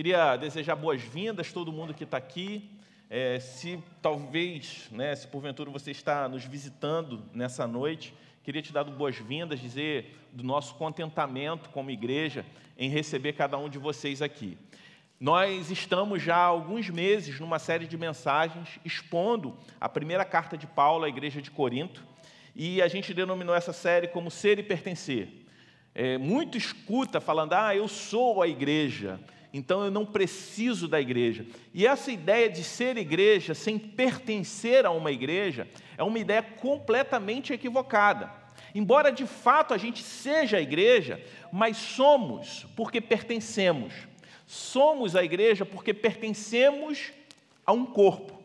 Queria desejar boas-vindas todo mundo que está aqui. É, se talvez, né, se porventura você está nos visitando nessa noite, queria te dar boas-vindas, dizer do nosso contentamento como igreja em receber cada um de vocês aqui. Nós estamos já há alguns meses numa série de mensagens expondo a primeira carta de Paulo à igreja de Corinto, e a gente denominou essa série como Ser e Pertencer. É, muito escuta falando, ah, eu sou a igreja, então eu não preciso da igreja. E essa ideia de ser igreja sem pertencer a uma igreja é uma ideia completamente equivocada. Embora de fato a gente seja a igreja, mas somos porque pertencemos. Somos a igreja porque pertencemos a um corpo.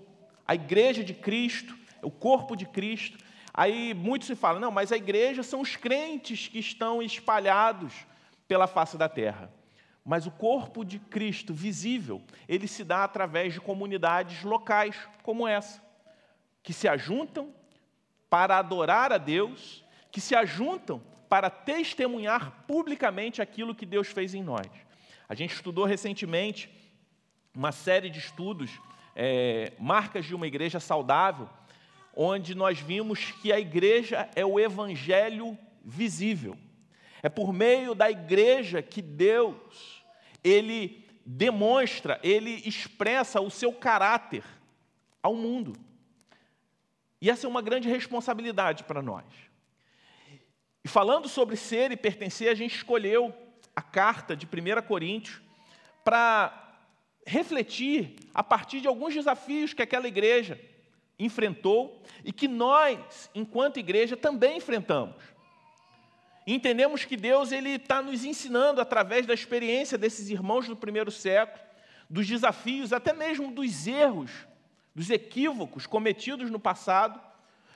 A igreja de Cristo, o corpo de Cristo. Aí muitos se falam, não, mas a igreja são os crentes que estão espalhados pela face da terra. Mas o corpo de Cristo visível, ele se dá através de comunidades locais como essa, que se ajuntam para adorar a Deus, que se ajuntam para testemunhar publicamente aquilo que Deus fez em nós. A gente estudou recentemente uma série de estudos, é, marcas de uma igreja saudável, onde nós vimos que a igreja é o evangelho visível. É por meio da igreja que Deus ele demonstra, ele expressa o seu caráter ao mundo. E essa é uma grande responsabilidade para nós. E falando sobre ser e pertencer, a gente escolheu a carta de 1 Coríntios para refletir a partir de alguns desafios que aquela igreja enfrentou e que nós, enquanto igreja, também enfrentamos entendemos que Deus ele está nos ensinando através da experiência desses irmãos do primeiro século, dos desafios, até mesmo dos erros, dos equívocos cometidos no passado,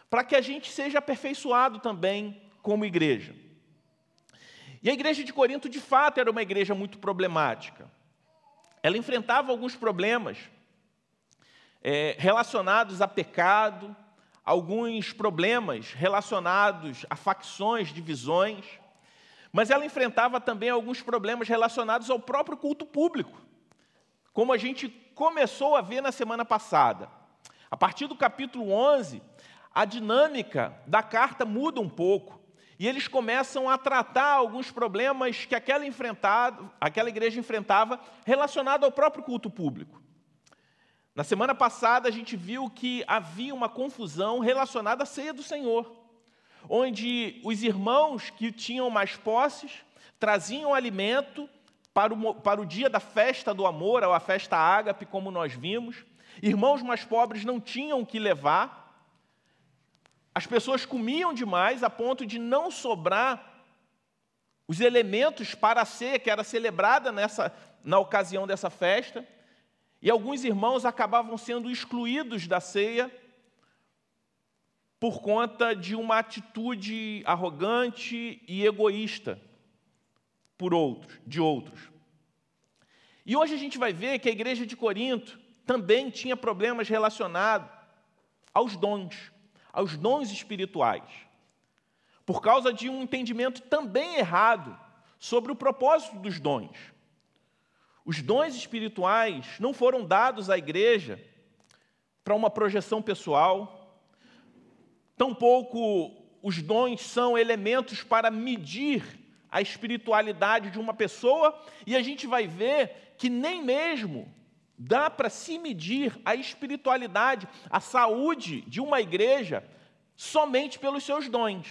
para que a gente seja aperfeiçoado também como igreja. E a igreja de Corinto, de fato, era uma igreja muito problemática. Ela enfrentava alguns problemas é, relacionados a pecado, alguns problemas relacionados a facções, divisões, mas ela enfrentava também alguns problemas relacionados ao próprio culto público, como a gente começou a ver na semana passada. A partir do capítulo 11, a dinâmica da carta muda um pouco. E eles começam a tratar alguns problemas que aquela, aquela igreja enfrentava relacionado ao próprio culto público. Na semana passada, a gente viu que havia uma confusão relacionada à ceia do Senhor, onde os irmãos que tinham mais posses traziam alimento para o, para o dia da festa do amor, ou a festa ágape, como nós vimos. Irmãos mais pobres não tinham o que levar. As pessoas comiam demais a ponto de não sobrar os elementos para a ceia que era celebrada nessa, na ocasião dessa festa. E alguns irmãos acabavam sendo excluídos da ceia por conta de uma atitude arrogante e egoísta por outros, de outros. E hoje a gente vai ver que a igreja de Corinto também tinha problemas relacionados aos dons, aos dons espirituais, por causa de um entendimento também errado sobre o propósito dos dons. Os dons espirituais não foram dados à igreja para uma projeção pessoal, tampouco os dons são elementos para medir a espiritualidade de uma pessoa, e a gente vai ver que nem mesmo dá para se medir a espiritualidade, a saúde de uma igreja somente pelos seus dons.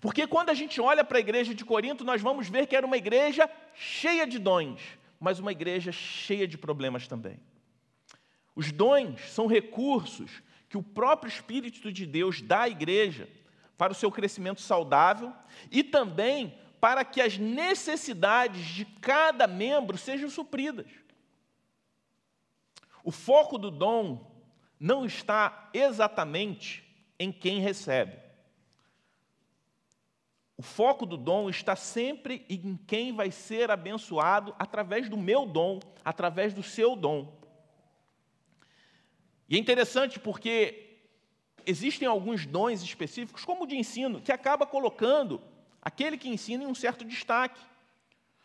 Porque quando a gente olha para a igreja de Corinto, nós vamos ver que era uma igreja cheia de dons mas uma igreja cheia de problemas também. Os dons são recursos que o próprio Espírito de Deus dá à igreja para o seu crescimento saudável e também para que as necessidades de cada membro sejam supridas. O foco do dom não está exatamente em quem recebe. O foco do dom está sempre em quem vai ser abençoado através do meu dom, através do seu dom. E é interessante porque existem alguns dons específicos, como o de ensino, que acaba colocando aquele que ensina em um certo destaque.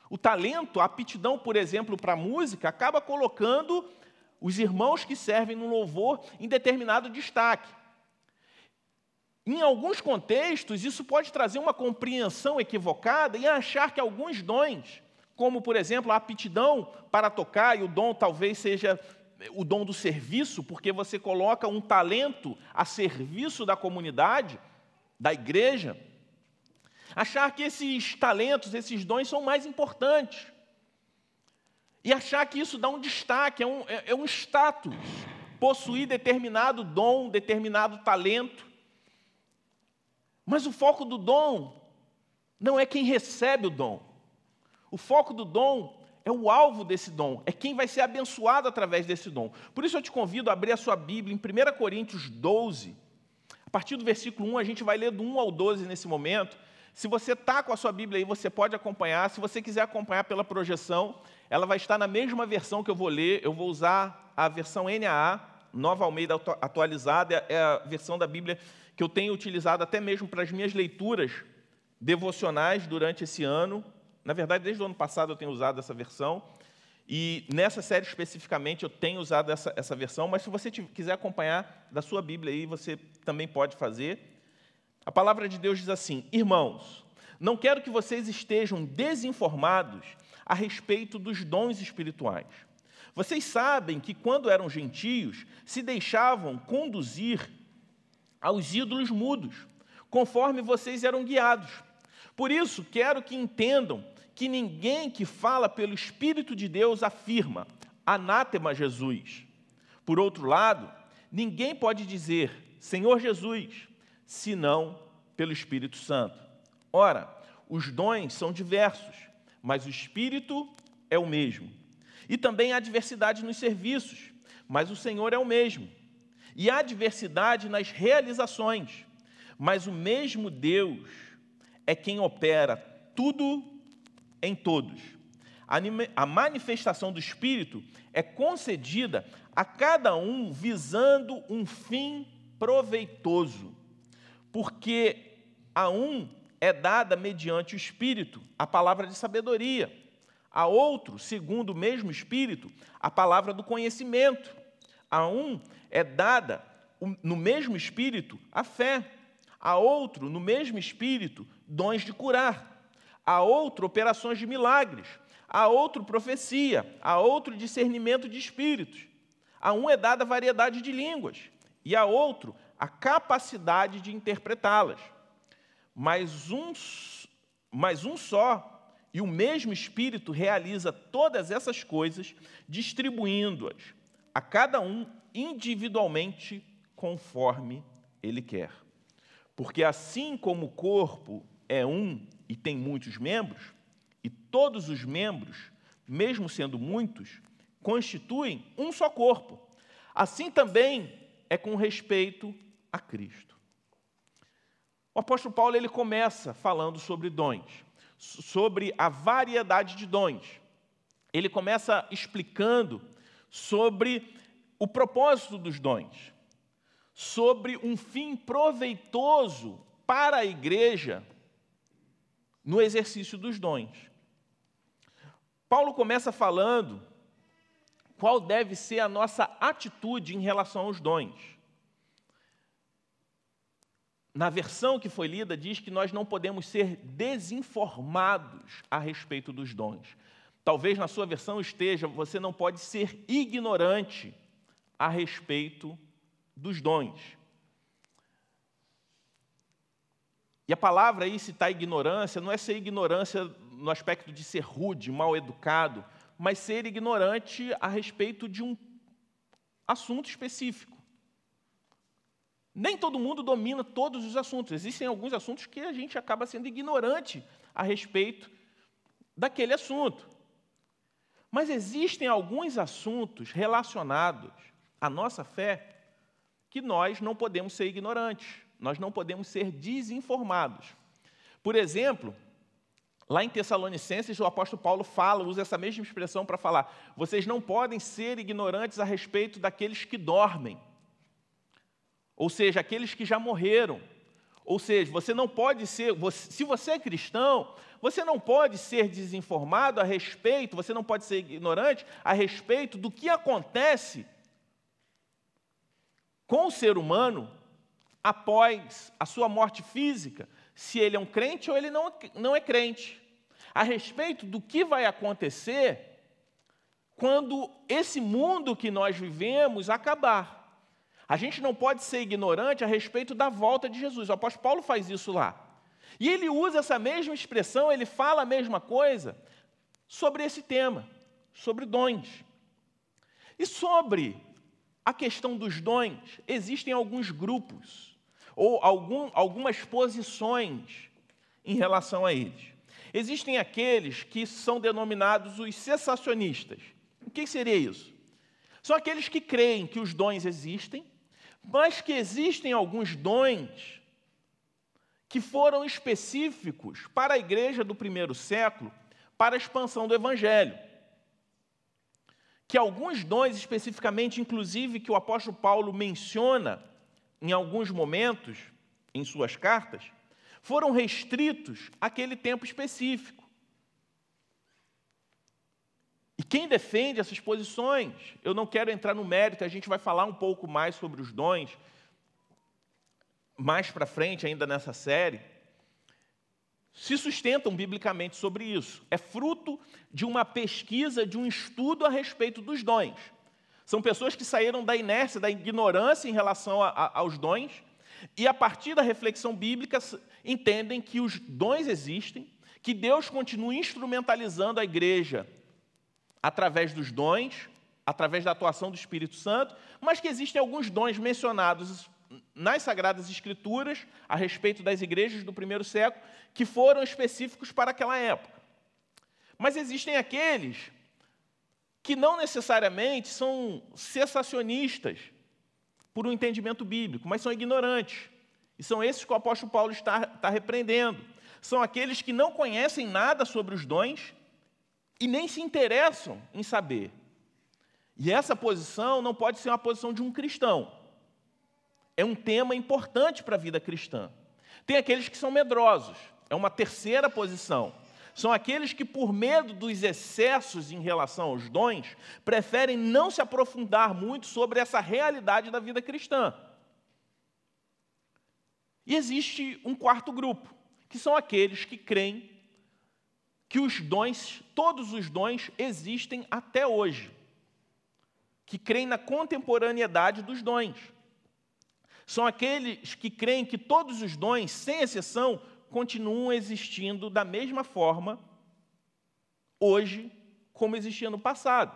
O talento, a aptidão, por exemplo, para a música, acaba colocando os irmãos que servem no louvor em determinado destaque. Em alguns contextos, isso pode trazer uma compreensão equivocada e achar que alguns dons, como por exemplo a aptidão para tocar, e o dom talvez seja o dom do serviço, porque você coloca um talento a serviço da comunidade, da igreja, achar que esses talentos, esses dons são mais importantes. E achar que isso dá um destaque, é um, é, é um status. Possuir determinado dom, determinado talento. Mas o foco do dom não é quem recebe o dom. O foco do dom é o alvo desse dom, é quem vai ser abençoado através desse dom. Por isso eu te convido a abrir a sua Bíblia em 1 Coríntios 12. A partir do versículo 1, a gente vai ler do 1 ao 12 nesse momento. Se você está com a sua Bíblia aí, você pode acompanhar. Se você quiser acompanhar pela projeção, ela vai estar na mesma versão que eu vou ler. Eu vou usar a versão NAA, Nova Almeida atualizada, é a versão da Bíblia que eu tenho utilizado até mesmo para as minhas leituras devocionais durante esse ano. Na verdade, desde o ano passado eu tenho usado essa versão. E nessa série especificamente eu tenho usado essa, essa versão, mas se você quiser acompanhar da sua Bíblia aí, você também pode fazer. A palavra de Deus diz assim: Irmãos, não quero que vocês estejam desinformados a respeito dos dons espirituais. Vocês sabem que quando eram gentios, se deixavam conduzir aos ídolos mudos, conforme vocês eram guiados. Por isso, quero que entendam que ninguém que fala pelo Espírito de Deus afirma, anátema Jesus. Por outro lado, ninguém pode dizer, Senhor Jesus, senão pelo Espírito Santo. Ora, os dons são diversos, mas o Espírito é o mesmo. E também há diversidade nos serviços, mas o Senhor é o mesmo. E há diversidade nas realizações, mas o mesmo Deus é quem opera tudo em todos. A manifestação do Espírito é concedida a cada um visando um fim proveitoso, porque a um é dada mediante o Espírito a palavra de sabedoria, a outro, segundo o mesmo Espírito, a palavra do conhecimento, a um é dada no mesmo Espírito a fé, a outro, no mesmo Espírito, dons de curar a outro operações de milagres, a outro profecia, a outro discernimento de espíritos. A um é dada variedade de línguas e a outro a capacidade de interpretá-las. Mas um, mas um só e o mesmo Espírito realiza todas essas coisas, distribuindo-as a cada um individualmente conforme ele quer. Porque assim como o corpo é um e tem muitos membros, e todos os membros, mesmo sendo muitos, constituem um só corpo. Assim também é com respeito a Cristo. O apóstolo Paulo ele começa falando sobre dons, sobre a variedade de dons. Ele começa explicando sobre o propósito dos dons, sobre um fim proveitoso para a igreja no exercício dos dons. Paulo começa falando qual deve ser a nossa atitude em relação aos dons. Na versão que foi lida, diz que nós não podemos ser desinformados a respeito dos dons. Talvez na sua versão esteja, você não pode ser ignorante a respeito dos dons. E a palavra aí, citar ignorância, não é ser ignorância no aspecto de ser rude, mal educado, mas ser ignorante a respeito de um assunto específico. Nem todo mundo domina todos os assuntos. Existem alguns assuntos que a gente acaba sendo ignorante a respeito daquele assunto. Mas existem alguns assuntos relacionados à nossa fé que nós não podemos ser ignorantes nós não podemos ser desinformados. Por exemplo, lá em Tessalonicenses, o apóstolo Paulo fala, usa essa mesma expressão para falar: vocês não podem ser ignorantes a respeito daqueles que dormem, ou seja, aqueles que já morreram, Ou seja, você não pode ser, se você é cristão, você não pode ser desinformado a respeito, você não pode ser ignorante a respeito do que acontece com o ser humano após a sua morte física, se ele é um crente ou ele não, não é crente. A respeito do que vai acontecer quando esse mundo que nós vivemos acabar. A gente não pode ser ignorante a respeito da volta de Jesus. O apóstolo Paulo faz isso lá. E ele usa essa mesma expressão, ele fala a mesma coisa sobre esse tema, sobre dons. E sobre a questão dos dons, existem alguns grupos, ou algum, algumas posições em relação a eles. Existem aqueles que são denominados os cessacionistas. O que seria isso? São aqueles que creem que os dons existem, mas que existem alguns dons que foram específicos para a igreja do primeiro século, para a expansão do evangelho. Que alguns dons, especificamente, inclusive, que o apóstolo Paulo menciona em alguns momentos em suas cartas, foram restritos àquele tempo específico. E quem defende essas posições? Eu não quero entrar no mérito, a gente vai falar um pouco mais sobre os dons mais para frente ainda nessa série. Se sustentam biblicamente sobre isso. É fruto de uma pesquisa, de um estudo a respeito dos dons. São pessoas que saíram da inércia, da ignorância em relação a, a, aos dons, e a partir da reflexão bíblica entendem que os dons existem, que Deus continua instrumentalizando a igreja através dos dons, através da atuação do Espírito Santo, mas que existem alguns dons mencionados nas Sagradas Escrituras a respeito das igrejas do primeiro século que foram específicos para aquela época. Mas existem aqueles que não necessariamente são cessacionistas por um entendimento bíblico, mas são ignorantes. E são esses que o apóstolo Paulo está, está repreendendo. São aqueles que não conhecem nada sobre os dons e nem se interessam em saber. E essa posição não pode ser uma posição de um cristão. É um tema importante para a vida cristã. Tem aqueles que são medrosos, é uma terceira posição. São aqueles que, por medo dos excessos em relação aos dons, preferem não se aprofundar muito sobre essa realidade da vida cristã. E existe um quarto grupo, que são aqueles que creem que os dons, todos os dons, existem até hoje, que creem na contemporaneidade dos dons. São aqueles que creem que todos os dons, sem exceção, continuam existindo da mesma forma hoje como existia no passado.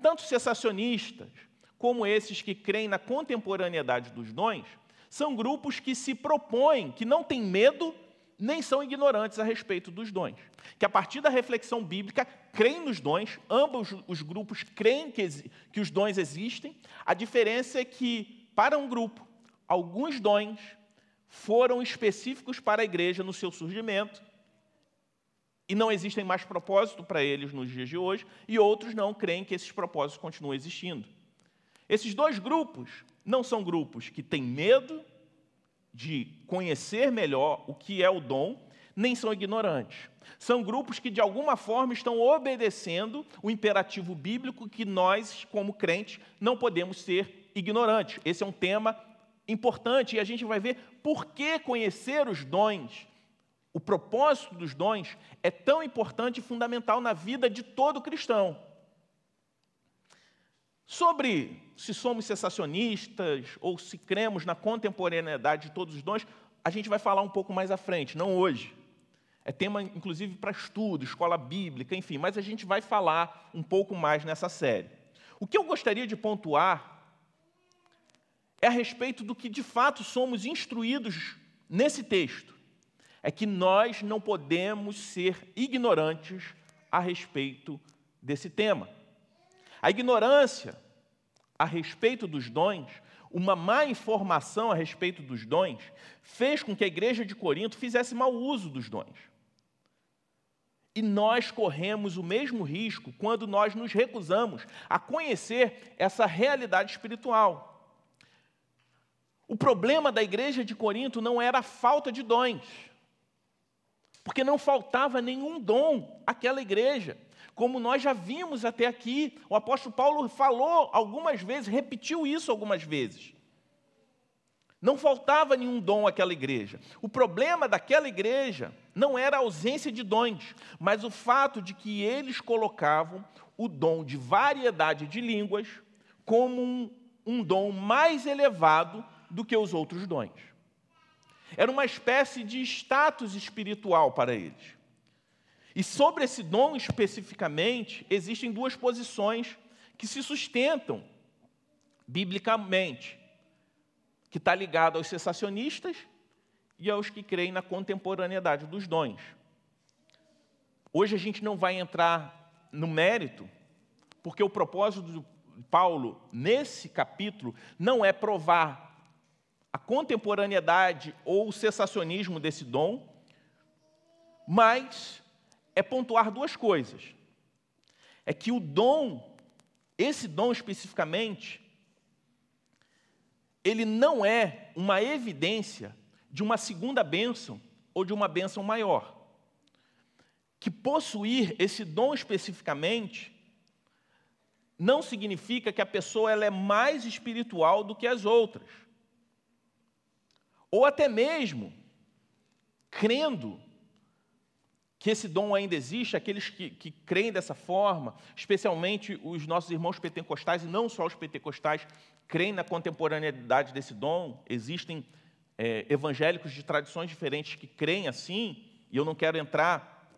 Tanto cessacionistas como esses que creem na contemporaneidade dos dons são grupos que se propõem, que não têm medo nem são ignorantes a respeito dos dons. Que a partir da reflexão bíblica, creem nos dons, ambos os grupos creem que, que os dons existem, a diferença é que, para um grupo, alguns dons foram específicos para a igreja no seu surgimento, e não existem mais propósito para eles nos dias de hoje, e outros não creem que esses propósitos continuam existindo. Esses dois grupos não são grupos que têm medo de conhecer melhor o que é o dom, nem são ignorantes. São grupos que, de alguma forma, estão obedecendo o imperativo bíblico que nós, como crentes, não podemos ser ignorantes. Esse é um tema importante e a gente vai ver por que conhecer os dons, o propósito dos dons, é tão importante e fundamental na vida de todo cristão. Sobre se somos cessacionistas ou se cremos na contemporaneidade de todos os dons, a gente vai falar um pouco mais à frente, não hoje. É tema, inclusive, para estudo, escola bíblica, enfim, mas a gente vai falar um pouco mais nessa série. O que eu gostaria de pontuar é a respeito do que de fato somos instruídos nesse texto. É que nós não podemos ser ignorantes a respeito desse tema. A ignorância a respeito dos dons, uma má informação a respeito dos dons, fez com que a igreja de Corinto fizesse mau uso dos dons. E nós corremos o mesmo risco quando nós nos recusamos a conhecer essa realidade espiritual. O problema da igreja de Corinto não era a falta de dons, porque não faltava nenhum dom àquela igreja. Como nós já vimos até aqui, o apóstolo Paulo falou algumas vezes, repetiu isso algumas vezes. Não faltava nenhum dom àquela igreja. O problema daquela igreja não era a ausência de dons, mas o fato de que eles colocavam o dom de variedade de línguas como um, um dom mais elevado do que os outros dons. Era uma espécie de status espiritual para eles. E sobre esse dom especificamente, existem duas posições que se sustentam biblicamente que está ligado aos cessacionistas e aos que creem na contemporaneidade dos dons. Hoje a gente não vai entrar no mérito, porque o propósito de Paulo nesse capítulo não é provar a contemporaneidade ou o cessacionismo desse dom, mas é pontuar duas coisas. É que o dom, esse dom especificamente, ele não é uma evidência de uma segunda bênção ou de uma bênção maior. Que possuir esse dom especificamente não significa que a pessoa ela é mais espiritual do que as outras. Ou até mesmo crendo que esse dom ainda existe, aqueles que, que creem dessa forma, especialmente os nossos irmãos pentecostais, e não só os pentecostais, creem na contemporaneidade desse dom, existem é, evangélicos de tradições diferentes que creem assim, e eu não quero entrar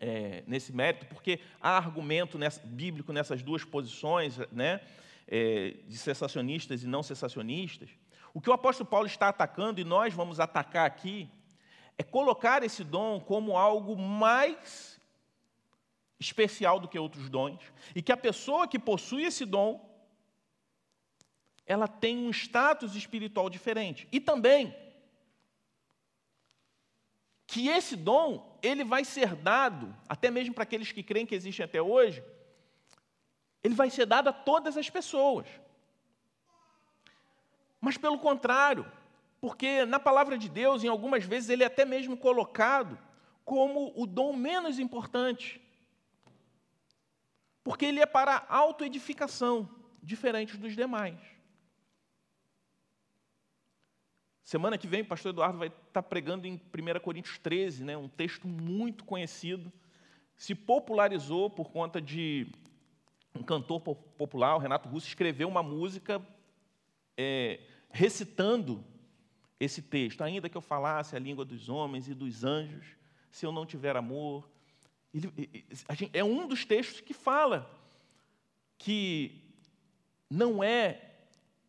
é, nesse mérito, porque há argumento nessa, bíblico nessas duas posições, né, é, de cessacionistas e não cessacionistas. O que o apóstolo Paulo está atacando, e nós vamos atacar aqui, é colocar esse dom como algo mais especial do que outros dons, e que a pessoa que possui esse dom, ela tem um status espiritual diferente. E também que esse dom, ele vai ser dado, até mesmo para aqueles que creem que existem até hoje, ele vai ser dado a todas as pessoas. Mas pelo contrário, porque na palavra de Deus, em algumas vezes, ele é até mesmo colocado como o dom menos importante. Porque ele é para autoedificação, diferente dos demais. Semana que vem, o pastor Eduardo vai estar pregando em 1 Coríntios 13, né, um texto muito conhecido. Se popularizou por conta de um cantor popular, o Renato Russo, escreveu uma música é, recitando esse texto. Ainda que eu falasse a língua dos homens e dos anjos, se eu não tiver amor. Ele, é um dos textos que fala que não é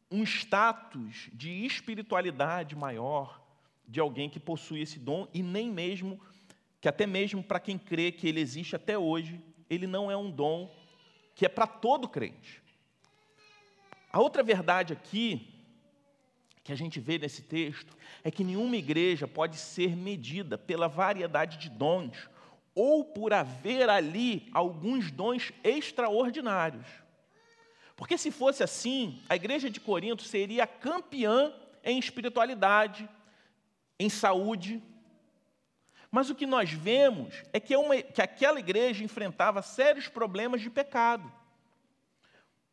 um status de espiritualidade maior de alguém que possui esse dom e nem mesmo que até mesmo para quem crê que ele existe até hoje, ele não é um dom que é para todo crente. A outra verdade aqui que a gente vê nesse texto é que nenhuma igreja pode ser medida pela variedade de dons ou por haver ali alguns dons extraordinários. Porque se fosse assim, a igreja de Corinto seria campeã em espiritualidade, em saúde. Mas o que nós vemos é que, é uma, que aquela igreja enfrentava sérios problemas de pecado.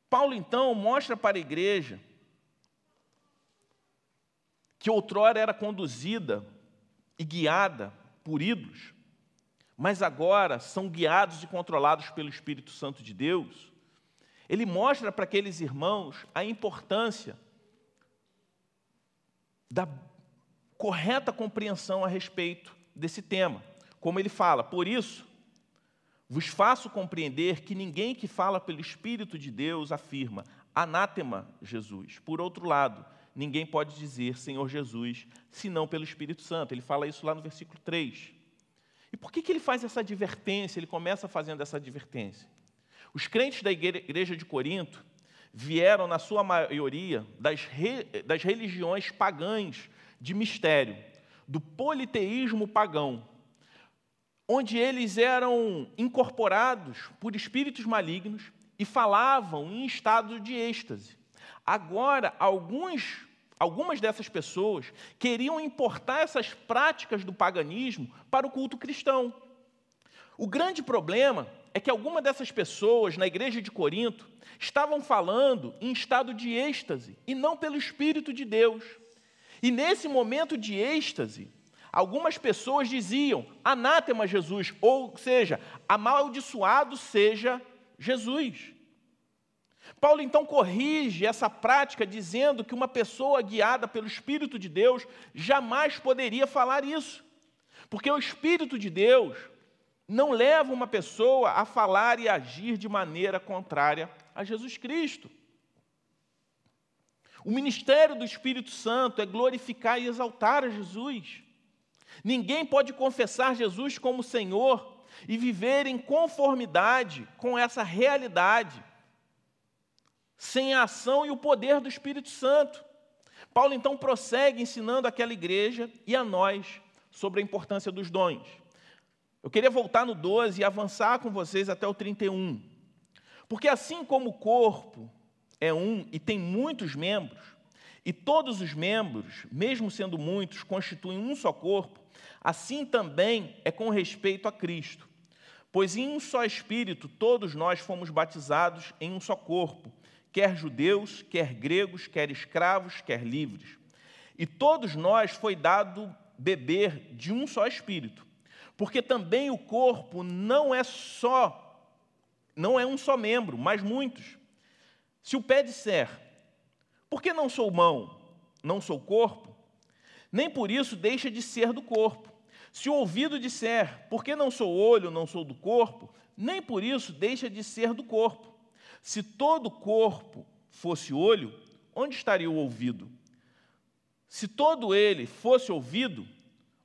Paulo, então, mostra para a igreja que outrora era conduzida e guiada por ídolos, mas agora são guiados e controlados pelo Espírito Santo de Deus, ele mostra para aqueles irmãos a importância da correta compreensão a respeito desse tema. Como ele fala, por isso, vos faço compreender que ninguém que fala pelo Espírito de Deus afirma anátema Jesus. Por outro lado, ninguém pode dizer Senhor Jesus, senão pelo Espírito Santo. Ele fala isso lá no versículo 3. E por que, que ele faz essa advertência? Ele começa fazendo essa advertência. Os crentes da igreja de Corinto vieram, na sua maioria, das, re, das religiões pagãs de mistério, do politeísmo pagão, onde eles eram incorporados por espíritos malignos e falavam em estado de êxtase. Agora, alguns, algumas dessas pessoas queriam importar essas práticas do paganismo para o culto cristão. O grande problema é que algumas dessas pessoas na igreja de Corinto estavam falando em estado de êxtase e não pelo Espírito de Deus. E nesse momento de êxtase, algumas pessoas diziam: anátema Jesus, ou seja, amaldiçoado seja Jesus. Paulo então corrige essa prática dizendo que uma pessoa guiada pelo Espírito de Deus jamais poderia falar isso, porque o Espírito de Deus não leva uma pessoa a falar e agir de maneira contrária a Jesus Cristo. O ministério do Espírito Santo é glorificar e exaltar a Jesus. Ninguém pode confessar Jesus como Senhor e viver em conformidade com essa realidade, sem a ação e o poder do Espírito Santo. Paulo então prossegue ensinando aquela igreja e a nós sobre a importância dos dons. Eu queria voltar no 12 e avançar com vocês até o 31. Porque assim como o corpo é um e tem muitos membros, e todos os membros, mesmo sendo muitos, constituem um só corpo, assim também é com respeito a Cristo. Pois em um só Espírito todos nós fomos batizados em um só corpo, quer judeus, quer gregos, quer escravos, quer livres. E todos nós foi dado beber de um só Espírito. Porque também o corpo não é só, não é um só membro, mas muitos. Se o pé disser, por que não sou mão, não sou corpo? Nem por isso deixa de ser do corpo. Se o ouvido disser, por que não sou olho, não sou do corpo? Nem por isso deixa de ser do corpo. Se todo o corpo fosse olho, onde estaria o ouvido? Se todo ele fosse ouvido,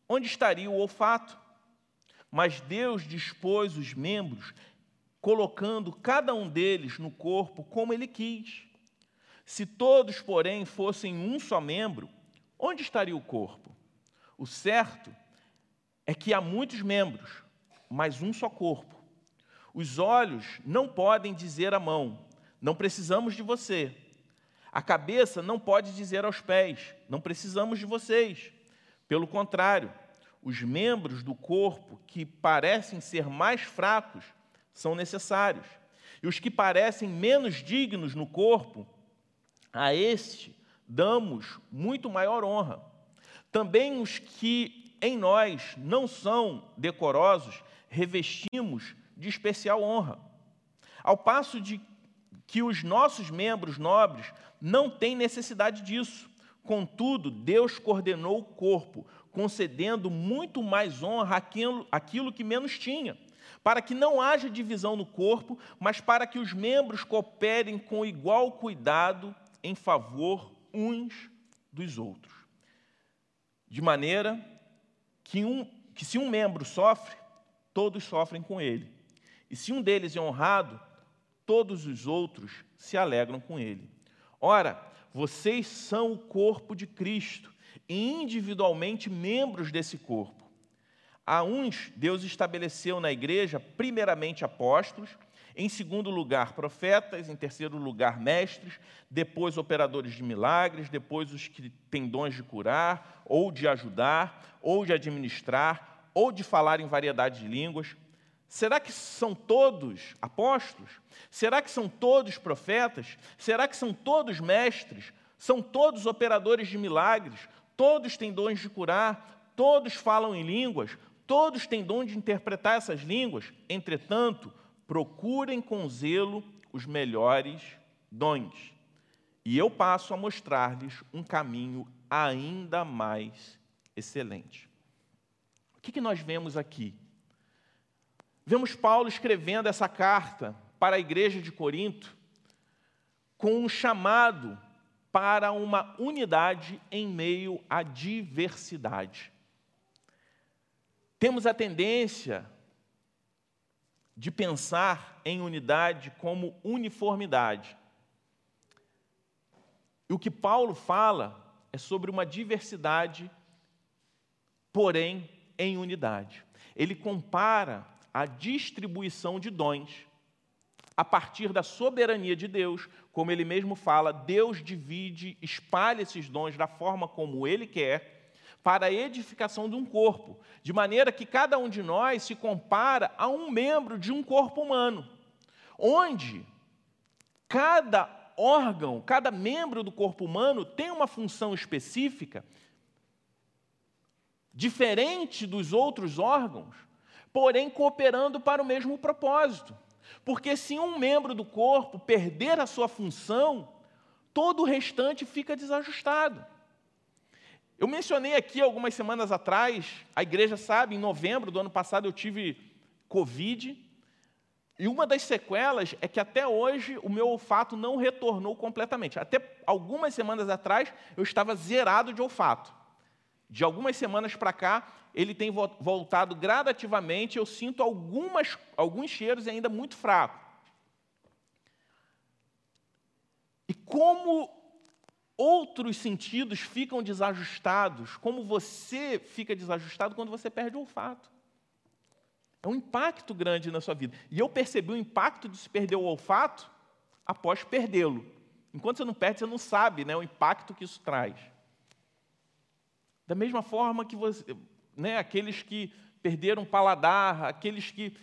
onde estaria o olfato? Mas Deus dispôs os membros, colocando cada um deles no corpo como ele quis. Se todos, porém, fossem um só membro, onde estaria o corpo? O certo é que há muitos membros, mas um só corpo. Os olhos não podem dizer à mão: não precisamos de você. A cabeça não pode dizer aos pés: não precisamos de vocês. Pelo contrário, os membros do corpo que parecem ser mais fracos são necessários. E os que parecem menos dignos no corpo a este damos muito maior honra. Também os que em nós não são decorosos, revestimos de especial honra. Ao passo de que os nossos membros nobres não têm necessidade disso. Contudo, Deus coordenou o corpo, concedendo muito mais honra àquilo, àquilo que menos tinha, para que não haja divisão no corpo, mas para que os membros cooperem com igual cuidado em favor uns dos outros. De maneira que, um, que se um membro sofre, todos sofrem com ele. E se um deles é honrado, todos os outros se alegram com ele. Ora, vocês são o corpo de Cristo e individualmente membros desse corpo. A uns, Deus estabeleceu na igreja, primeiramente apóstolos, em segundo lugar, profetas, em terceiro lugar, mestres, depois operadores de milagres, depois os que têm dons de curar, ou de ajudar, ou de administrar, ou de falar em variedade de línguas. Será que são todos apóstolos? Será que são todos profetas? Será que são todos mestres? São todos operadores de milagres? Todos têm dons de curar? Todos falam em línguas? Todos têm dom de interpretar essas línguas? Entretanto, procurem com zelo os melhores dons. E eu passo a mostrar-lhes um caminho ainda mais excelente. O que, que nós vemos aqui? Vemos Paulo escrevendo essa carta para a igreja de Corinto com um chamado para uma unidade em meio à diversidade. Temos a tendência de pensar em unidade como uniformidade. E o que Paulo fala é sobre uma diversidade, porém em unidade. Ele compara a distribuição de dons a partir da soberania de Deus, como ele mesmo fala, Deus divide, espalha esses dons da forma como ele quer, para a edificação de um corpo, de maneira que cada um de nós se compara a um membro de um corpo humano, onde cada órgão, cada membro do corpo humano tem uma função específica, diferente dos outros órgãos, porém cooperando para o mesmo propósito. Porque se um membro do corpo perder a sua função, todo o restante fica desajustado. Eu mencionei aqui algumas semanas atrás, a igreja sabe, em novembro do ano passado eu tive Covid, e uma das sequelas é que até hoje o meu olfato não retornou completamente. Até algumas semanas atrás eu estava zerado de olfato. De algumas semanas para cá, ele tem voltado gradativamente, eu sinto algumas, alguns cheiros ainda muito fracos. E como outros sentidos ficam desajustados, como você fica desajustado quando você perde o olfato. É um impacto grande na sua vida. E eu percebi o impacto de se perder o olfato após perdê-lo. Enquanto você não perde, você não sabe né, o impacto que isso traz. Da mesma forma que você, né, aqueles que perderam paladar, aqueles que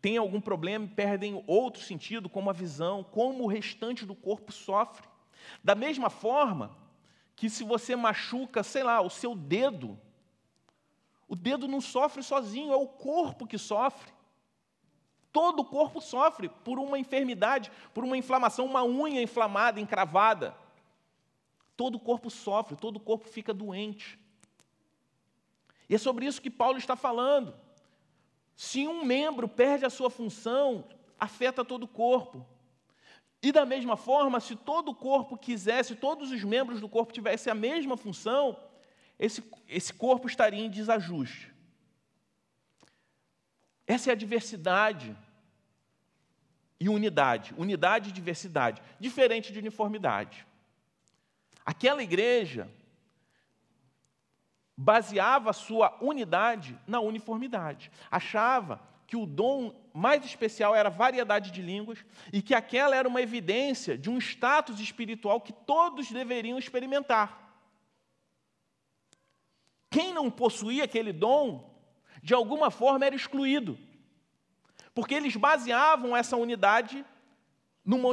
têm algum problema e perdem outro sentido, como a visão, como o restante do corpo sofre. Da mesma forma que se você machuca, sei lá, o seu dedo, o dedo não sofre sozinho, é o corpo que sofre. Todo o corpo sofre por uma enfermidade, por uma inflamação, uma unha inflamada, encravada. Todo o corpo sofre, todo o corpo fica doente. E é sobre isso que Paulo está falando. Se um membro perde a sua função, afeta todo o corpo. E da mesma forma, se todo o corpo quisesse, todos os membros do corpo tivessem a mesma função, esse, esse corpo estaria em desajuste. Essa é a diversidade e unidade. Unidade e diversidade. Diferente de uniformidade. Aquela igreja baseava sua unidade na uniformidade. Achava que o dom mais especial era a variedade de línguas e que aquela era uma evidência de um status espiritual que todos deveriam experimentar. Quem não possuía aquele dom, de alguma forma era excluído, porque eles baseavam essa unidade numa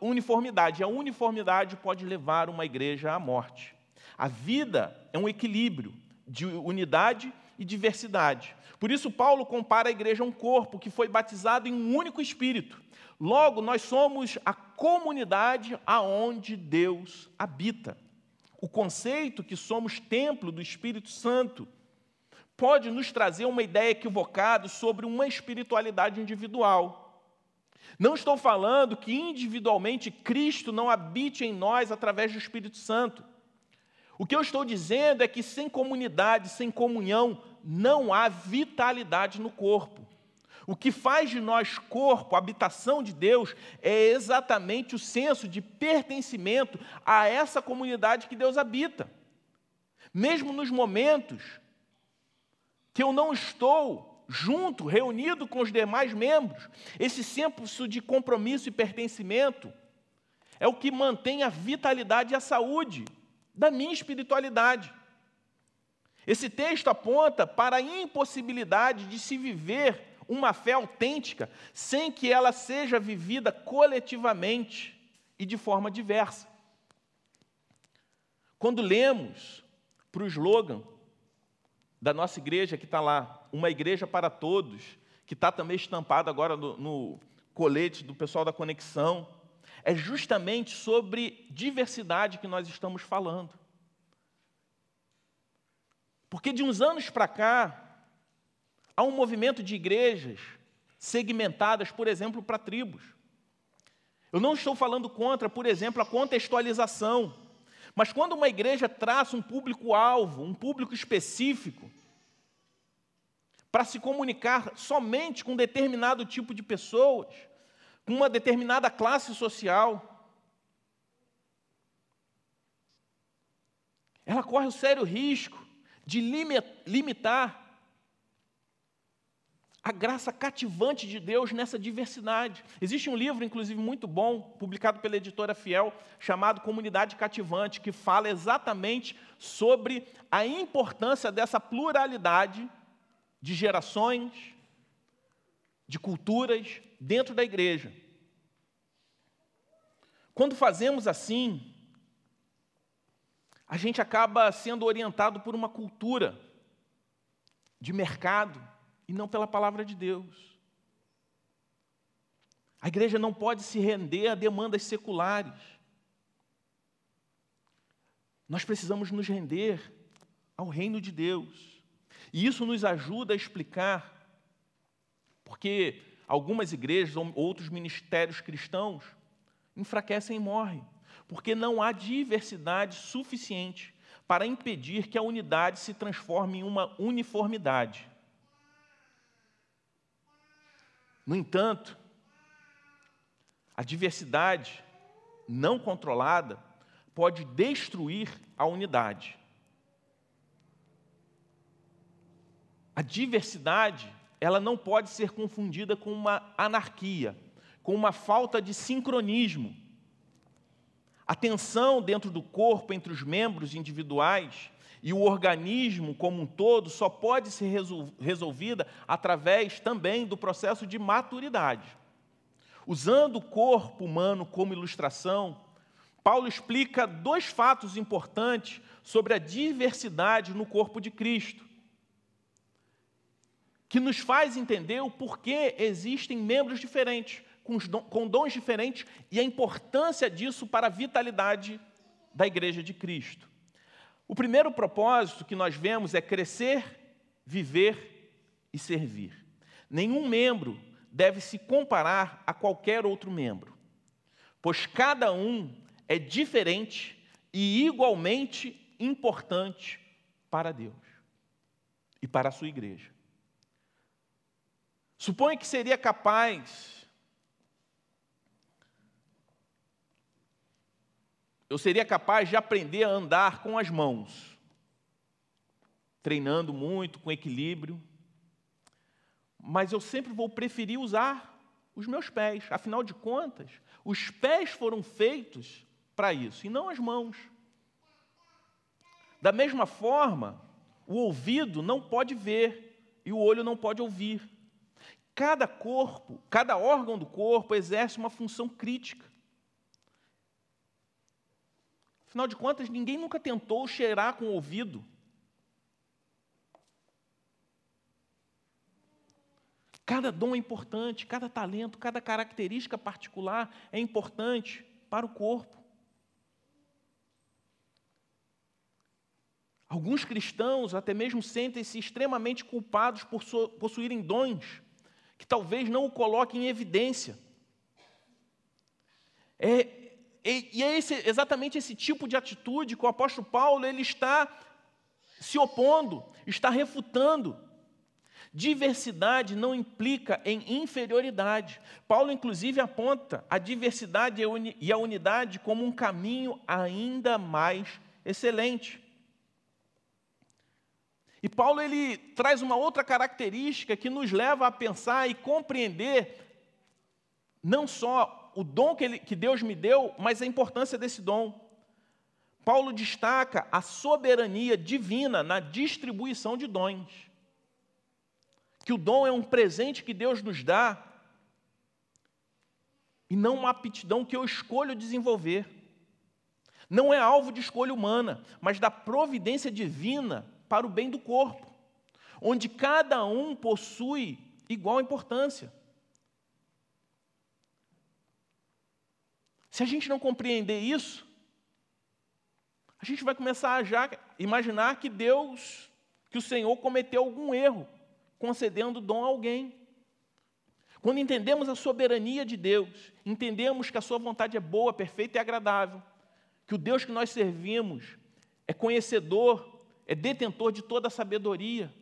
uniformidade. E a uniformidade pode levar uma igreja à morte. A vida é um equilíbrio de unidade e diversidade. Por isso, Paulo compara a igreja a um corpo que foi batizado em um único espírito. Logo, nós somos a comunidade aonde Deus habita. O conceito que somos templo do Espírito Santo pode nos trazer uma ideia equivocada sobre uma espiritualidade individual. Não estou falando que individualmente Cristo não habite em nós através do Espírito Santo. O que eu estou dizendo é que sem comunidade, sem comunhão, não há vitalidade no corpo. O que faz de nós corpo, habitação de Deus, é exatamente o senso de pertencimento a essa comunidade que Deus habita. Mesmo nos momentos que eu não estou junto, reunido com os demais membros, esse senso de compromisso e pertencimento é o que mantém a vitalidade e a saúde da minha espiritualidade. Esse texto aponta para a impossibilidade de se viver uma fé autêntica sem que ela seja vivida coletivamente e de forma diversa. Quando lemos para o slogan da nossa igreja, que está lá, uma igreja para todos, que está também estampado agora no, no colete do pessoal da Conexão, é justamente sobre diversidade que nós estamos falando. Porque de uns anos para cá, há um movimento de igrejas segmentadas, por exemplo, para tribos. Eu não estou falando contra, por exemplo, a contextualização, mas quando uma igreja traça um público-alvo, um público específico, para se comunicar somente com determinado tipo de pessoas, com uma determinada classe social. Ela corre o sério risco de limitar a graça cativante de Deus nessa diversidade. Existe um livro, inclusive, muito bom, publicado pela editora Fiel, chamado Comunidade Cativante, que fala exatamente sobre a importância dessa pluralidade de gerações, de culturas dentro da igreja. Quando fazemos assim, a gente acaba sendo orientado por uma cultura de mercado e não pela palavra de Deus. A igreja não pode se render a demandas seculares. Nós precisamos nos render ao reino de Deus. E isso nos ajuda a explicar porque algumas igrejas ou outros ministérios cristãos enfraquecem e morrem, porque não há diversidade suficiente para impedir que a unidade se transforme em uma uniformidade. No entanto, a diversidade não controlada pode destruir a unidade. A diversidade, ela não pode ser confundida com uma anarquia com uma falta de sincronismo. A tensão dentro do corpo entre os membros individuais e o organismo como um todo só pode ser resolvida através também do processo de maturidade. Usando o corpo humano como ilustração, Paulo explica dois fatos importantes sobre a diversidade no corpo de Cristo, que nos faz entender o porquê existem membros diferentes com dons diferentes e a importância disso para a vitalidade da igreja de Cristo. O primeiro propósito que nós vemos é crescer, viver e servir. Nenhum membro deve se comparar a qualquer outro membro, pois cada um é diferente e igualmente importante para Deus e para a sua igreja. Suponha que seria capaz eu seria capaz de aprender a andar com as mãos, treinando muito, com equilíbrio, mas eu sempre vou preferir usar os meus pés, afinal de contas, os pés foram feitos para isso e não as mãos. Da mesma forma, o ouvido não pode ver e o olho não pode ouvir. Cada corpo, cada órgão do corpo exerce uma função crítica. Afinal de contas, ninguém nunca tentou cheirar com o ouvido. Cada dom é importante, cada talento, cada característica particular é importante para o corpo. Alguns cristãos até mesmo sentem-se extremamente culpados por possuírem dons que talvez não o coloquem em evidência. É, e, é esse, exatamente esse tipo de atitude que o apóstolo Paulo ele está se opondo, está refutando. Diversidade não implica em inferioridade. Paulo, inclusive, aponta a diversidade e a unidade como um caminho ainda mais excelente. E Paulo ele traz uma outra característica que nos leva a pensar e compreender não só o dom que, ele, que Deus me deu, mas a importância desse dom. Paulo destaca a soberania divina na distribuição de dons. Que o dom é um presente que Deus nos dá e não uma aptidão que eu escolho desenvolver. Não é alvo de escolha humana, mas da providência divina para o bem do corpo, onde cada um possui igual importância. Se a gente não compreender isso, a gente vai começar a imaginar que Deus, que o Senhor cometeu algum erro concedendo dom a alguém. Quando entendemos a soberania de Deus, entendemos que a sua vontade é boa, perfeita e agradável, que o Deus que nós servimos é conhecedor, é detentor de toda a sabedoria,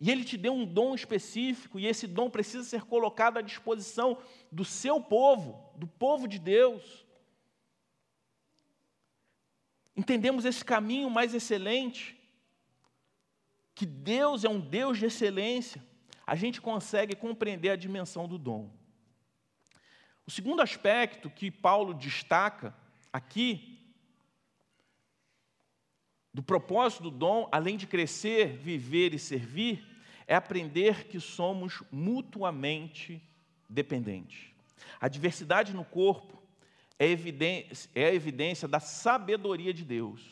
e Ele te deu um dom específico, e esse dom precisa ser colocado à disposição do seu povo, do povo de Deus. Entendemos esse caminho mais excelente, que Deus é um Deus de excelência. a gente consegue compreender a dimensão do dom. O segundo aspecto que Paulo destaca aqui, do propósito do dom, além de crescer, viver e servir, é aprender que somos mutuamente dependentes. A diversidade no corpo é evidência, é a evidência da sabedoria de Deus.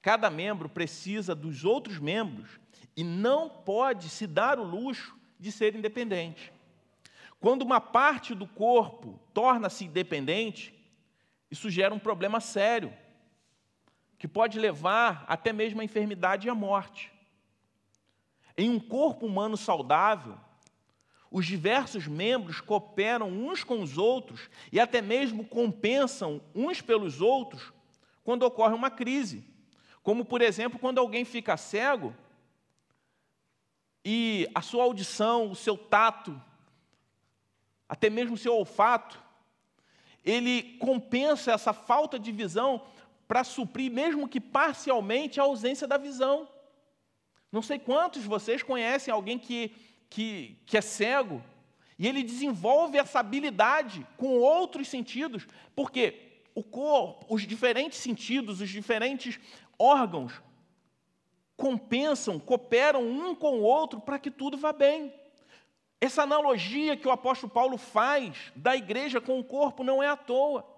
Cada membro precisa dos outros membros e não pode se dar o luxo de ser independente. Quando uma parte do corpo torna-se independente, isso gera um problema sério, que pode levar até mesmo à enfermidade e à morte. Em um corpo humano saudável, os diversos membros cooperam uns com os outros e até mesmo compensam uns pelos outros quando ocorre uma crise. Como, por exemplo, quando alguém fica cego e a sua audição, o seu tato, até mesmo o seu olfato, ele compensa essa falta de visão para suprir, mesmo que parcialmente, a ausência da visão. Não sei quantos de vocês conhecem alguém que, que, que é cego e ele desenvolve essa habilidade com outros sentidos, porque o corpo, os diferentes sentidos, os diferentes órgãos compensam, cooperam um com o outro para que tudo vá bem. Essa analogia que o apóstolo Paulo faz da igreja com o corpo não é à toa.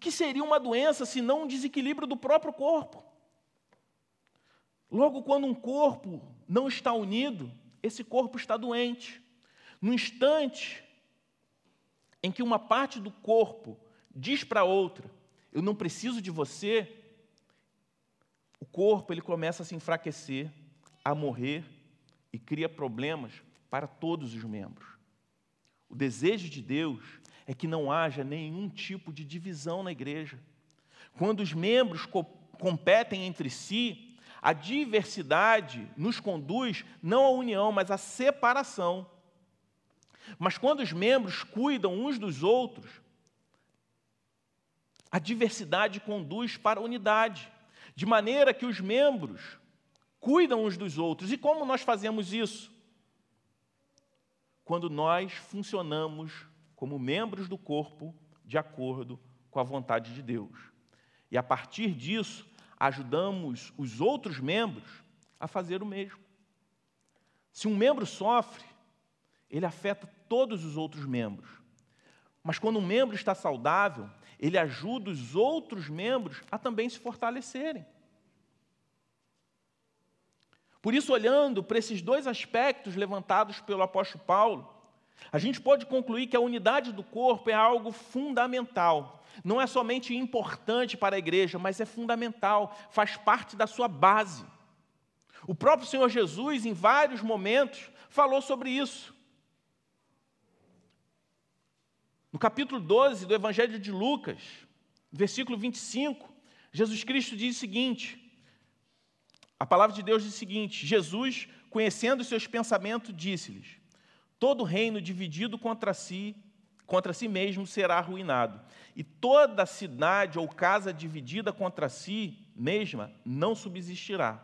Que seria uma doença se não um desequilíbrio do próprio corpo? Logo, quando um corpo não está unido, esse corpo está doente. No instante em que uma parte do corpo diz para outra: Eu não preciso de você, o corpo ele começa a se enfraquecer, a morrer e cria problemas para todos os membros. O desejo de Deus é que não haja nenhum tipo de divisão na igreja. Quando os membros co competem entre si, a diversidade nos conduz não à união, mas à separação. Mas quando os membros cuidam uns dos outros, a diversidade conduz para a unidade de maneira que os membros cuidam uns dos outros. E como nós fazemos isso? Quando nós funcionamos como membros do corpo de acordo com a vontade de Deus. E a partir disso, ajudamos os outros membros a fazer o mesmo. Se um membro sofre, ele afeta todos os outros membros. Mas quando um membro está saudável, ele ajuda os outros membros a também se fortalecerem. Por isso, olhando para esses dois aspectos levantados pelo apóstolo Paulo, a gente pode concluir que a unidade do corpo é algo fundamental. Não é somente importante para a igreja, mas é fundamental, faz parte da sua base. O próprio Senhor Jesus, em vários momentos, falou sobre isso. No capítulo 12 do Evangelho de Lucas, versículo 25, Jesus Cristo diz o seguinte: a palavra de Deus diz o seguinte: Jesus, conhecendo os seus pensamentos, disse-lhes: Todo reino dividido contra si, contra si mesmo será arruinado, e toda cidade ou casa dividida contra si mesma não subsistirá.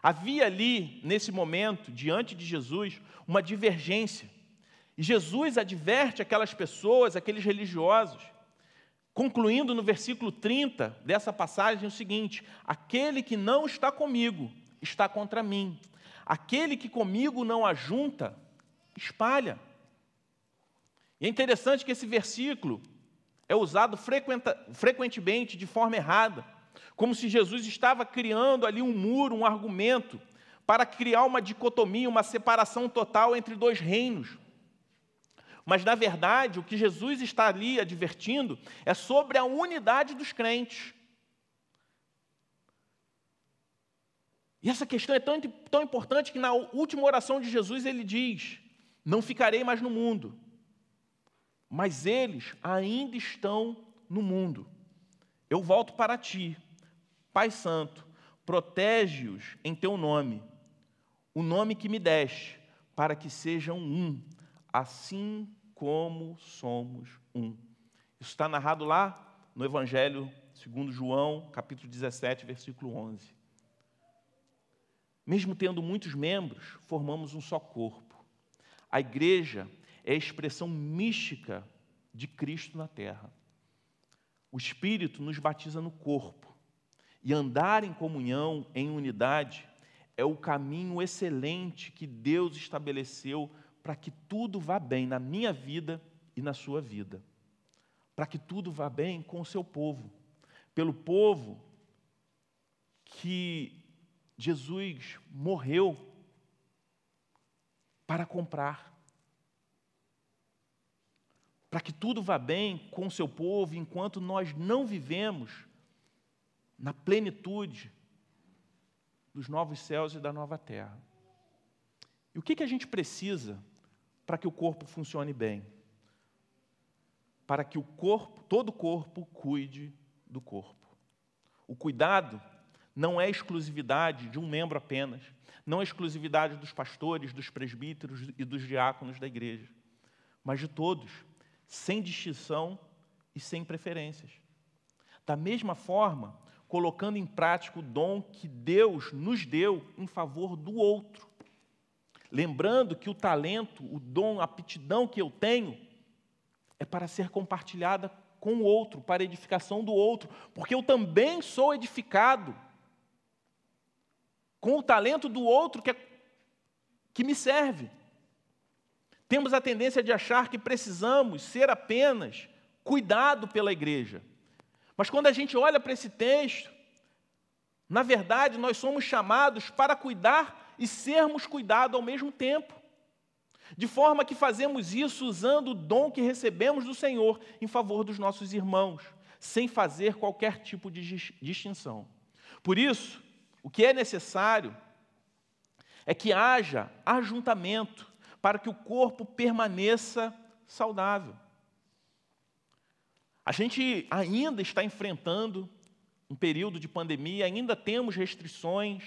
Havia ali, nesse momento, diante de Jesus, uma divergência. E Jesus adverte aquelas pessoas, aqueles religiosos, concluindo no versículo 30 dessa passagem o seguinte: Aquele que não está comigo está contra mim, aquele que comigo não ajunta, espalha. E é interessante que esse versículo é usado frequentemente de forma errada, como se Jesus estava criando ali um muro, um argumento, para criar uma dicotomia, uma separação total entre dois reinos. Mas, na verdade, o que Jesus está ali advertindo é sobre a unidade dos crentes. E essa questão é tão, tão importante que na última oração de Jesus ele diz: Não ficarei mais no mundo, mas eles ainda estão no mundo. Eu volto para ti, Pai Santo, protege-os em teu nome, o nome que me deste, para que sejam um, assim como somos um. Isso está narrado lá no Evangelho segundo João, capítulo 17, versículo 11. mesmo tendo muitos membros, formamos um só corpo. A igreja é a expressão mística de Cristo na terra. O Espírito nos batiza no corpo. E andar em comunhão, em unidade, é o caminho excelente que Deus estabeleceu para que tudo vá bem na minha vida e na sua vida. Para que tudo vá bem com o seu povo. Pelo povo que Jesus morreu para comprar. Para que tudo vá bem com o seu povo enquanto nós não vivemos na plenitude dos novos céus e da nova terra. E o que, que a gente precisa para que o corpo funcione bem? Para que o corpo, todo o corpo, cuide do corpo. O cuidado não é exclusividade de um membro apenas, não é exclusividade dos pastores, dos presbíteros e dos diáconos da igreja, mas de todos, sem distinção e sem preferências. Da mesma forma, colocando em prática o dom que Deus nos deu em favor do outro. Lembrando que o talento, o dom, a aptidão que eu tenho é para ser compartilhada com o outro, para edificação do outro, porque eu também sou edificado com o talento do outro que, é, que me serve. Temos a tendência de achar que precisamos ser apenas cuidado pela igreja. Mas quando a gente olha para esse texto, na verdade, nós somos chamados para cuidar e sermos cuidados ao mesmo tempo. De forma que fazemos isso usando o dom que recebemos do Senhor em favor dos nossos irmãos, sem fazer qualquer tipo de distinção. Por isso, o que é necessário é que haja ajuntamento para que o corpo permaneça saudável. A gente ainda está enfrentando um período de pandemia, ainda temos restrições.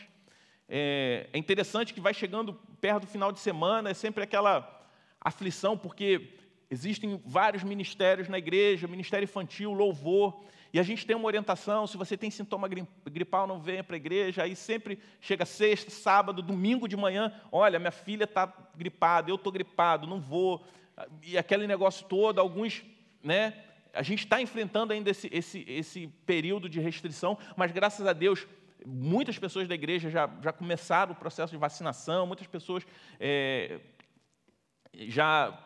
É, é, interessante que vai chegando perto do final de semana, é sempre aquela aflição, porque existem vários ministérios na igreja, ministério infantil, louvor, e a gente tem uma orientação, se você tem sintoma gripal, não venha para a igreja, aí sempre chega sexta, sábado, domingo de manhã, olha, minha filha está gripada, eu estou gripado, não vou, e aquele negócio todo, alguns, né, a gente está enfrentando ainda esse, esse, esse período de restrição, mas graças a Deus, muitas pessoas da igreja já, já começaram o processo de vacinação, muitas pessoas é, já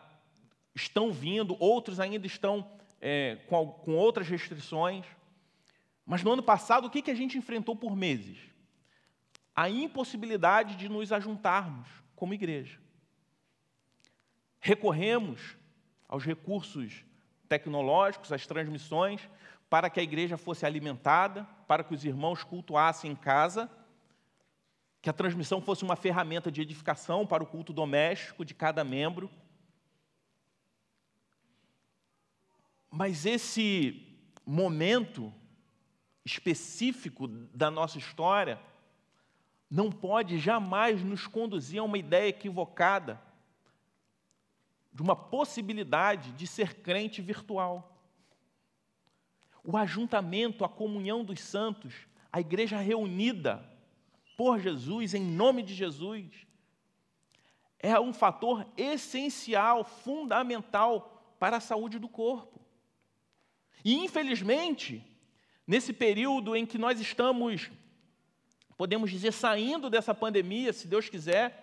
estão vindo, outros ainda estão é, com, com outras restrições. Mas no ano passado, o que, que a gente enfrentou por meses? A impossibilidade de nos ajuntarmos como igreja. Recorremos aos recursos tecnológicos, as transmissões, para que a igreja fosse alimentada, para que os irmãos cultuassem em casa, que a transmissão fosse uma ferramenta de edificação para o culto doméstico de cada membro. Mas esse momento específico da nossa história não pode jamais nos conduzir a uma ideia equivocada de uma possibilidade de ser crente virtual. O ajuntamento, a comunhão dos santos, a igreja reunida por Jesus, em nome de Jesus, é um fator essencial, fundamental para a saúde do corpo. E, infelizmente, nesse período em que nós estamos, podemos dizer, saindo dessa pandemia, se Deus quiser,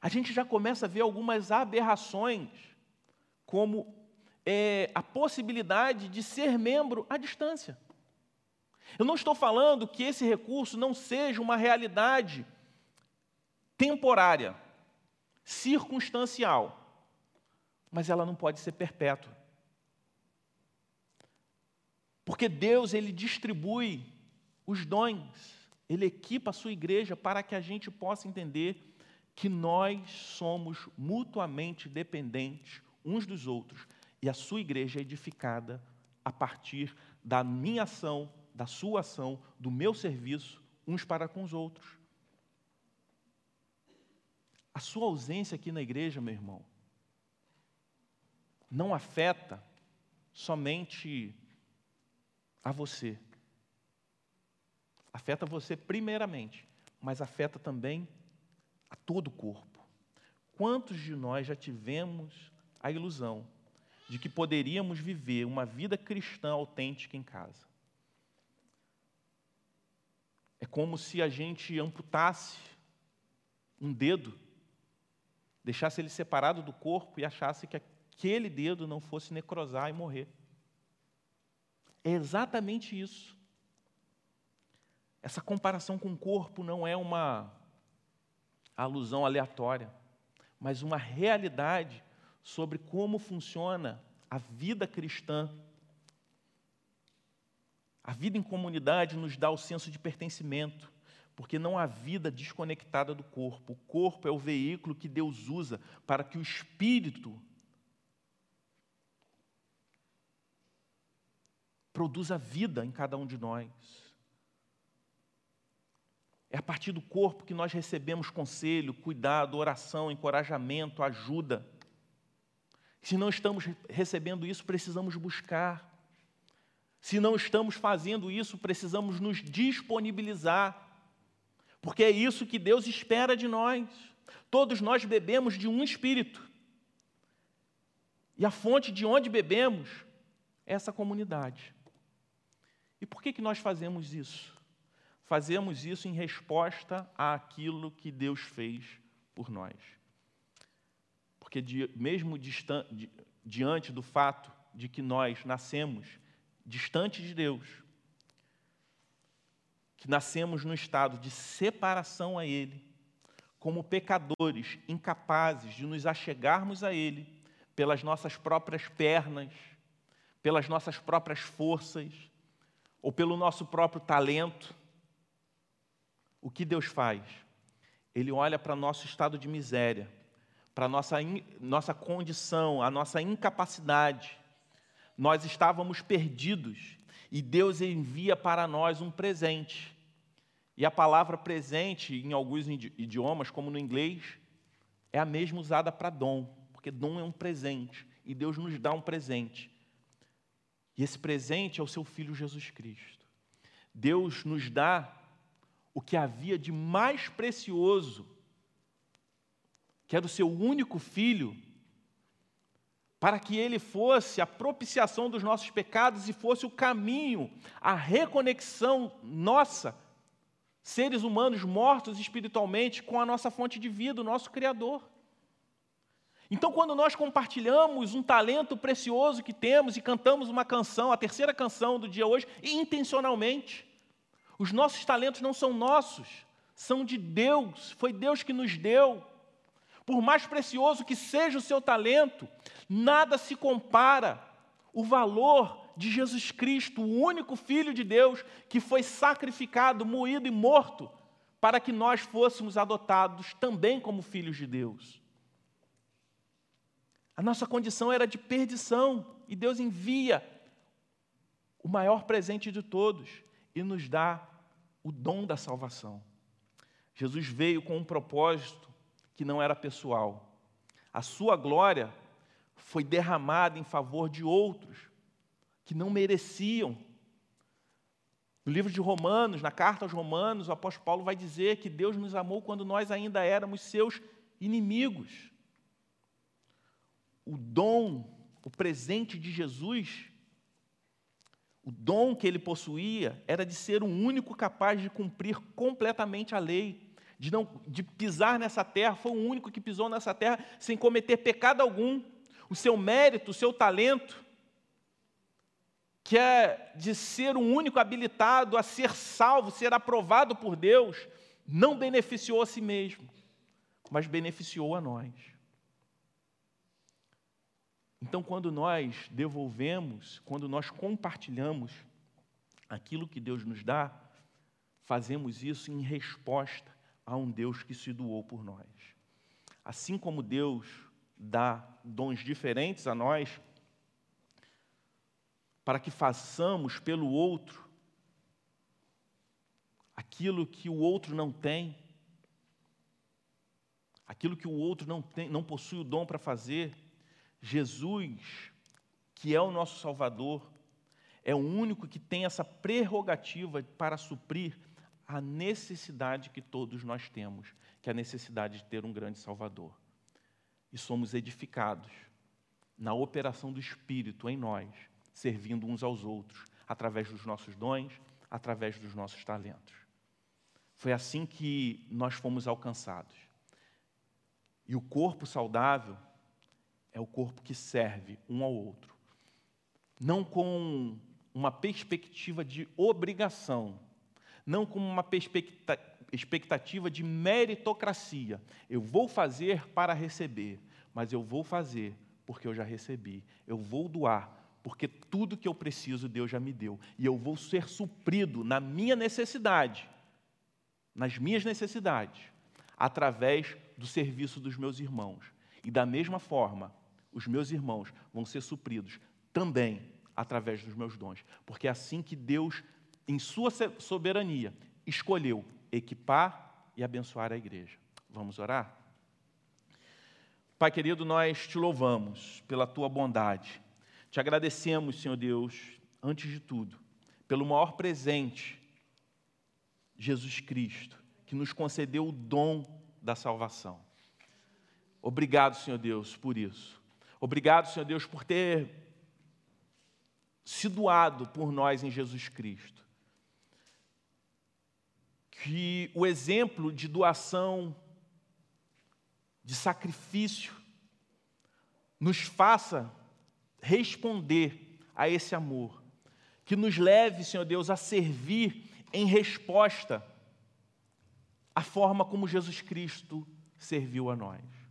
a gente já começa a ver algumas aberrações, como é, a possibilidade de ser membro à distância. Eu não estou falando que esse recurso não seja uma realidade temporária, circunstancial, mas ela não pode ser perpétua. Porque Deus, Ele distribui os dons, Ele equipa a sua igreja para que a gente possa entender que nós somos mutuamente dependentes uns dos outros e a sua igreja é edificada a partir da minha ação, da sua ação, do meu serviço uns para com os outros. A sua ausência aqui na igreja, meu irmão, não afeta somente a você. Afeta você primeiramente, mas afeta também a todo o corpo. Quantos de nós já tivemos a ilusão de que poderíamos viver uma vida cristã autêntica em casa? É como se a gente amputasse um dedo, deixasse ele separado do corpo e achasse que aquele dedo não fosse necrosar e morrer. É exatamente isso. Essa comparação com o corpo não é uma alusão aleatória, mas uma realidade sobre como funciona a vida cristã. A vida em comunidade nos dá o senso de pertencimento, porque não há vida desconectada do corpo. O corpo é o veículo que Deus usa para que o espírito produza vida em cada um de nós. É a partir do corpo que nós recebemos conselho, cuidado, oração, encorajamento, ajuda. Se não estamos recebendo isso, precisamos buscar. Se não estamos fazendo isso, precisamos nos disponibilizar. Porque é isso que Deus espera de nós. Todos nós bebemos de um espírito. E a fonte de onde bebemos é essa comunidade. E por que, que nós fazemos isso? Fazemos isso em resposta àquilo que Deus fez por nós. Porque, mesmo di, diante do fato de que nós nascemos distante de Deus, que nascemos no estado de separação a Ele, como pecadores incapazes de nos achegarmos a Ele pelas nossas próprias pernas, pelas nossas próprias forças, ou pelo nosso próprio talento. O que Deus faz? Ele olha para nosso estado de miséria, para nossa nossa condição, a nossa incapacidade. Nós estávamos perdidos e Deus envia para nós um presente. E a palavra presente, em alguns idiomas, como no inglês, é a mesma usada para dom, porque dom é um presente e Deus nos dá um presente. E esse presente é o seu Filho Jesus Cristo. Deus nos dá o que havia de mais precioso, que era o seu único Filho, para que ele fosse a propiciação dos nossos pecados e fosse o caminho, a reconexão nossa, seres humanos mortos espiritualmente, com a nossa fonte de vida, o nosso Criador. Então, quando nós compartilhamos um talento precioso que temos e cantamos uma canção, a terceira canção do dia hoje, intencionalmente, os nossos talentos não são nossos, são de Deus, foi Deus que nos deu. Por mais precioso que seja o seu talento, nada se compara o valor de Jesus Cristo, o único Filho de Deus que foi sacrificado, moído e morto, para que nós fôssemos adotados também como filhos de Deus. A nossa condição era de perdição e Deus envia o maior presente de todos e nos dá o dom da salvação. Jesus veio com um propósito que não era pessoal. A sua glória foi derramada em favor de outros que não mereciam. No livro de Romanos, na carta aos Romanos, o apóstolo Paulo vai dizer que Deus nos amou quando nós ainda éramos seus inimigos o dom, o presente de Jesus, o dom que ele possuía era de ser o único capaz de cumprir completamente a lei, de não de pisar nessa terra, foi o único que pisou nessa terra sem cometer pecado algum. O seu mérito, o seu talento, que é de ser o único habilitado a ser salvo, ser aprovado por Deus, não beneficiou a si mesmo, mas beneficiou a nós. Então, quando nós devolvemos, quando nós compartilhamos aquilo que Deus nos dá, fazemos isso em resposta a um Deus que se doou por nós. Assim como Deus dá dons diferentes a nós, para que façamos pelo outro aquilo que o outro não tem, aquilo que o outro não, tem, não possui o dom para fazer, Jesus, que é o nosso Salvador, é o único que tem essa prerrogativa para suprir a necessidade que todos nós temos, que é a necessidade de ter um grande Salvador. E somos edificados na operação do Espírito em nós, servindo uns aos outros, através dos nossos dons, através dos nossos talentos. Foi assim que nós fomos alcançados. E o corpo saudável é o corpo que serve um ao outro, não com uma perspectiva de obrigação, não com uma expectativa de meritocracia. Eu vou fazer para receber, mas eu vou fazer porque eu já recebi. Eu vou doar porque tudo que eu preciso Deus já me deu e eu vou ser suprido na minha necessidade, nas minhas necessidades, através do serviço dos meus irmãos. E da mesma forma, os meus irmãos vão ser supridos também através dos meus dons, porque é assim que Deus, em sua soberania, escolheu equipar e abençoar a igreja. Vamos orar? Pai querido, nós te louvamos pela tua bondade. Te agradecemos, Senhor Deus, antes de tudo, pelo maior presente, Jesus Cristo, que nos concedeu o dom da salvação. Obrigado, Senhor Deus, por isso. Obrigado, Senhor Deus, por ter se doado por nós em Jesus Cristo. Que o exemplo de doação, de sacrifício, nos faça responder a esse amor. Que nos leve, Senhor Deus, a servir em resposta à forma como Jesus Cristo serviu a nós.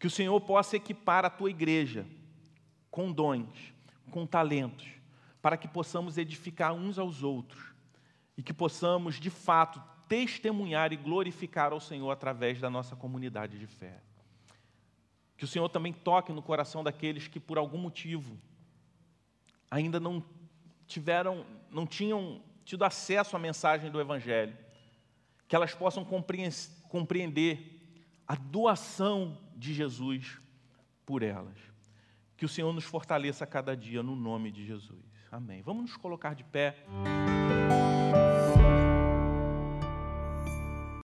Que o Senhor possa equipar a tua igreja com dons, com talentos, para que possamos edificar uns aos outros e que possamos, de fato, testemunhar e glorificar ao Senhor através da nossa comunidade de fé. Que o Senhor também toque no coração daqueles que, por algum motivo, ainda não tiveram, não tinham tido acesso à mensagem do Evangelho, que elas possam compreender a doação de Jesus por elas. Que o Senhor nos fortaleça a cada dia no nome de Jesus. Amém. Vamos nos colocar de pé.